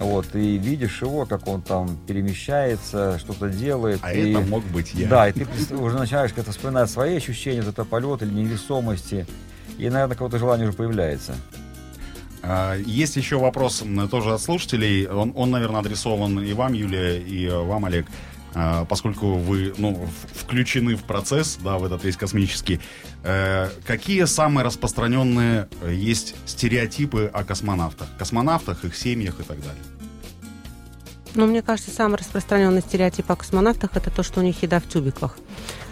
вот, и видишь его, как он там перемещается, что-то делает. А и, это мог быть я. Да, и ты уже начинаешь как-то вспоминать свои ощущения, вот это полет или невесомости, и, наверное, какое-то желание уже появляется. А, Есть еще вопрос тоже от слушателей. Он, он, наверное, адресован и вам, Юлия, и э, вам, Олег. А, Поскольку вы ну, включены в процесс, да, в этот весь космический, э, какие самые распространенные э, есть стереотипы о космонавтах? Космонавтах, их семьях и так далее. Ну, мне кажется, самый распространенный стереотип о космонавтах это то, что у них еда в тюбиках.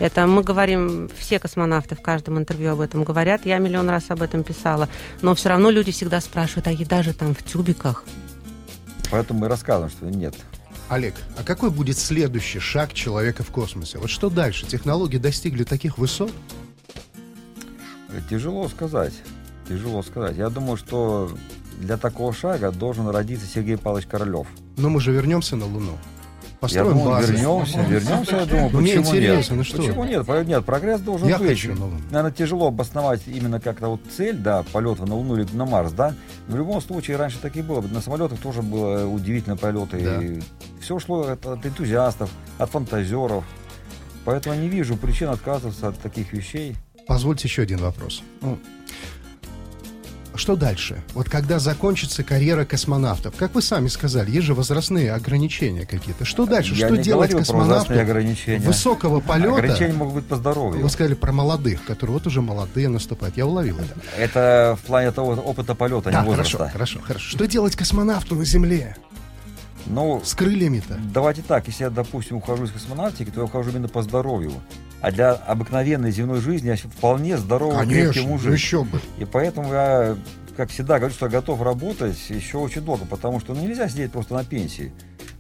Это мы говорим, все космонавты в каждом интервью об этом говорят. Я миллион раз об этом писала. Но все равно люди всегда спрашивают, а еда же там в тюбиках. Поэтому мы рассказываем, что нет. Олег, а какой будет следующий шаг человека в космосе? Вот что дальше? Технологии достигли таких высот? Тяжело сказать. Тяжело сказать. Я думаю, что для такого шага должен родиться Сергей Павлович Королев. Но мы же вернемся на Луну. Я Построим думаю, базы. вернемся, вернемся, я думаю, Мне почему интересно, нет? ну что Почему нет? Нет, прогресс должен Я быть. хочу на Луну. Наверное, тяжело обосновать именно как-то вот цель, да, полета на Луну или на Марс, да. В любом случае, раньше так и было. На самолетах тоже было удивительно полеты. Да. И все шло от, от энтузиастов, от фантазеров. Поэтому я не вижу причин отказываться от таких вещей. Позвольте еще один вопрос. Ну, что дальше? Вот когда закончится карьера космонавтов, как вы сами сказали, есть же возрастные ограничения какие-то. Что дальше? я что не делать космонавту возрастные ограничения. высокого полета? Ограничения могут быть по здоровью. Вы сказали про молодых, которые вот уже молодые наступают. Я уловил это. Это в плане того опыта полета, Да, не возраста. хорошо, хорошо, хорошо. Что делать космонавту на Земле? Ну, С крыльями-то? Давайте так, если я, допустим, ухожу из космонавтики, то я ухожу именно по здоровью. А для обыкновенной земной жизни я вполне здоровый, крепкий мужик. ну еще бы. И поэтому я, как всегда, говорю, что я готов работать еще очень долго, потому что ну, нельзя сидеть просто на пенсии.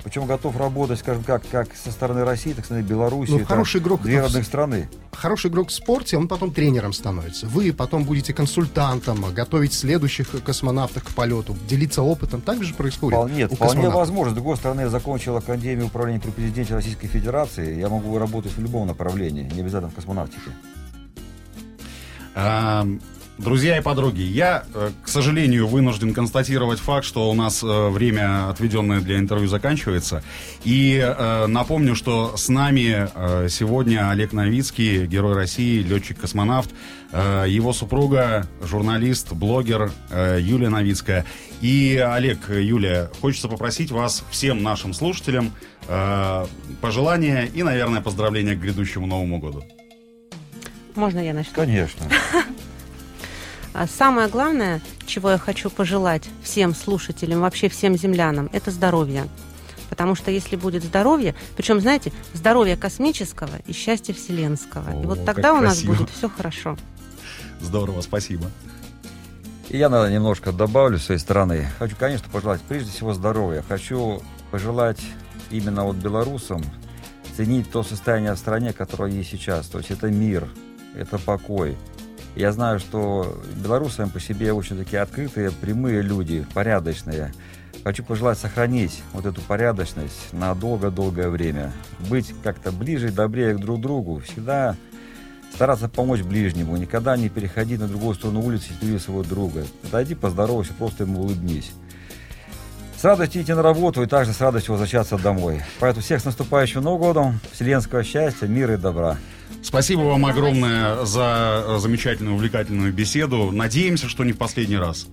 Причем готов работать, скажем, как, как со стороны России, так стороны Беларуси. Ну, хороший игрок Две родных страны. Хороший игрок в спорте, он потом тренером становится. Вы потом будете консультантом, готовить следующих космонавтов к полету, делиться опытом. Так же происходит Вполне, у вполне возможно. С другой стороны, я закончил Академию управления при президенте Российской Федерации. Я могу работать в любом направлении, не обязательно в космонавтике. Друзья и подруги, я, э, к сожалению, вынужден констатировать факт, что у нас э, время, отведенное для интервью, заканчивается. И э, напомню, что с нами э, сегодня Олег Новицкий, герой России, летчик-космонавт, э, его супруга, журналист, блогер Юлия Новицкая. И, Олег, Юлия, хочется попросить вас, всем нашим слушателям, пожелания и, наверное, поздравления к грядущему Новому году. Можно я начну? Конечно. А Самое главное, чего я хочу пожелать всем слушателям, вообще всем землянам, это здоровье. Потому что если будет здоровье, причем, знаете, здоровье космического и счастье вселенского. и О, вот как тогда у нас красиво. будет все хорошо. Здорово, спасибо. И я, наверное, немножко добавлю с своей стороны. Хочу, конечно, пожелать прежде всего здоровья. Хочу пожелать именно вот белорусам ценить то состояние в стране, которое есть сейчас. То есть это мир, это покой. Я знаю, что белорусы по себе очень такие открытые, прямые люди, порядочные. Хочу пожелать сохранить вот эту порядочность на долго-долгое время. Быть как-то ближе, добрее к друг другу. Всегда стараться помочь ближнему, никогда не переходить на другую сторону улицы, если ты своего друга. Подойди, поздоровайся, просто ему улыбнись. С радостью идти на работу и также с радостью возвращаться домой. Поэтому всех с наступающим Новым годом, вселенского счастья, мира и добра. Спасибо вам огромное за э, замечательную, увлекательную беседу. Надеемся, что не в последний раз.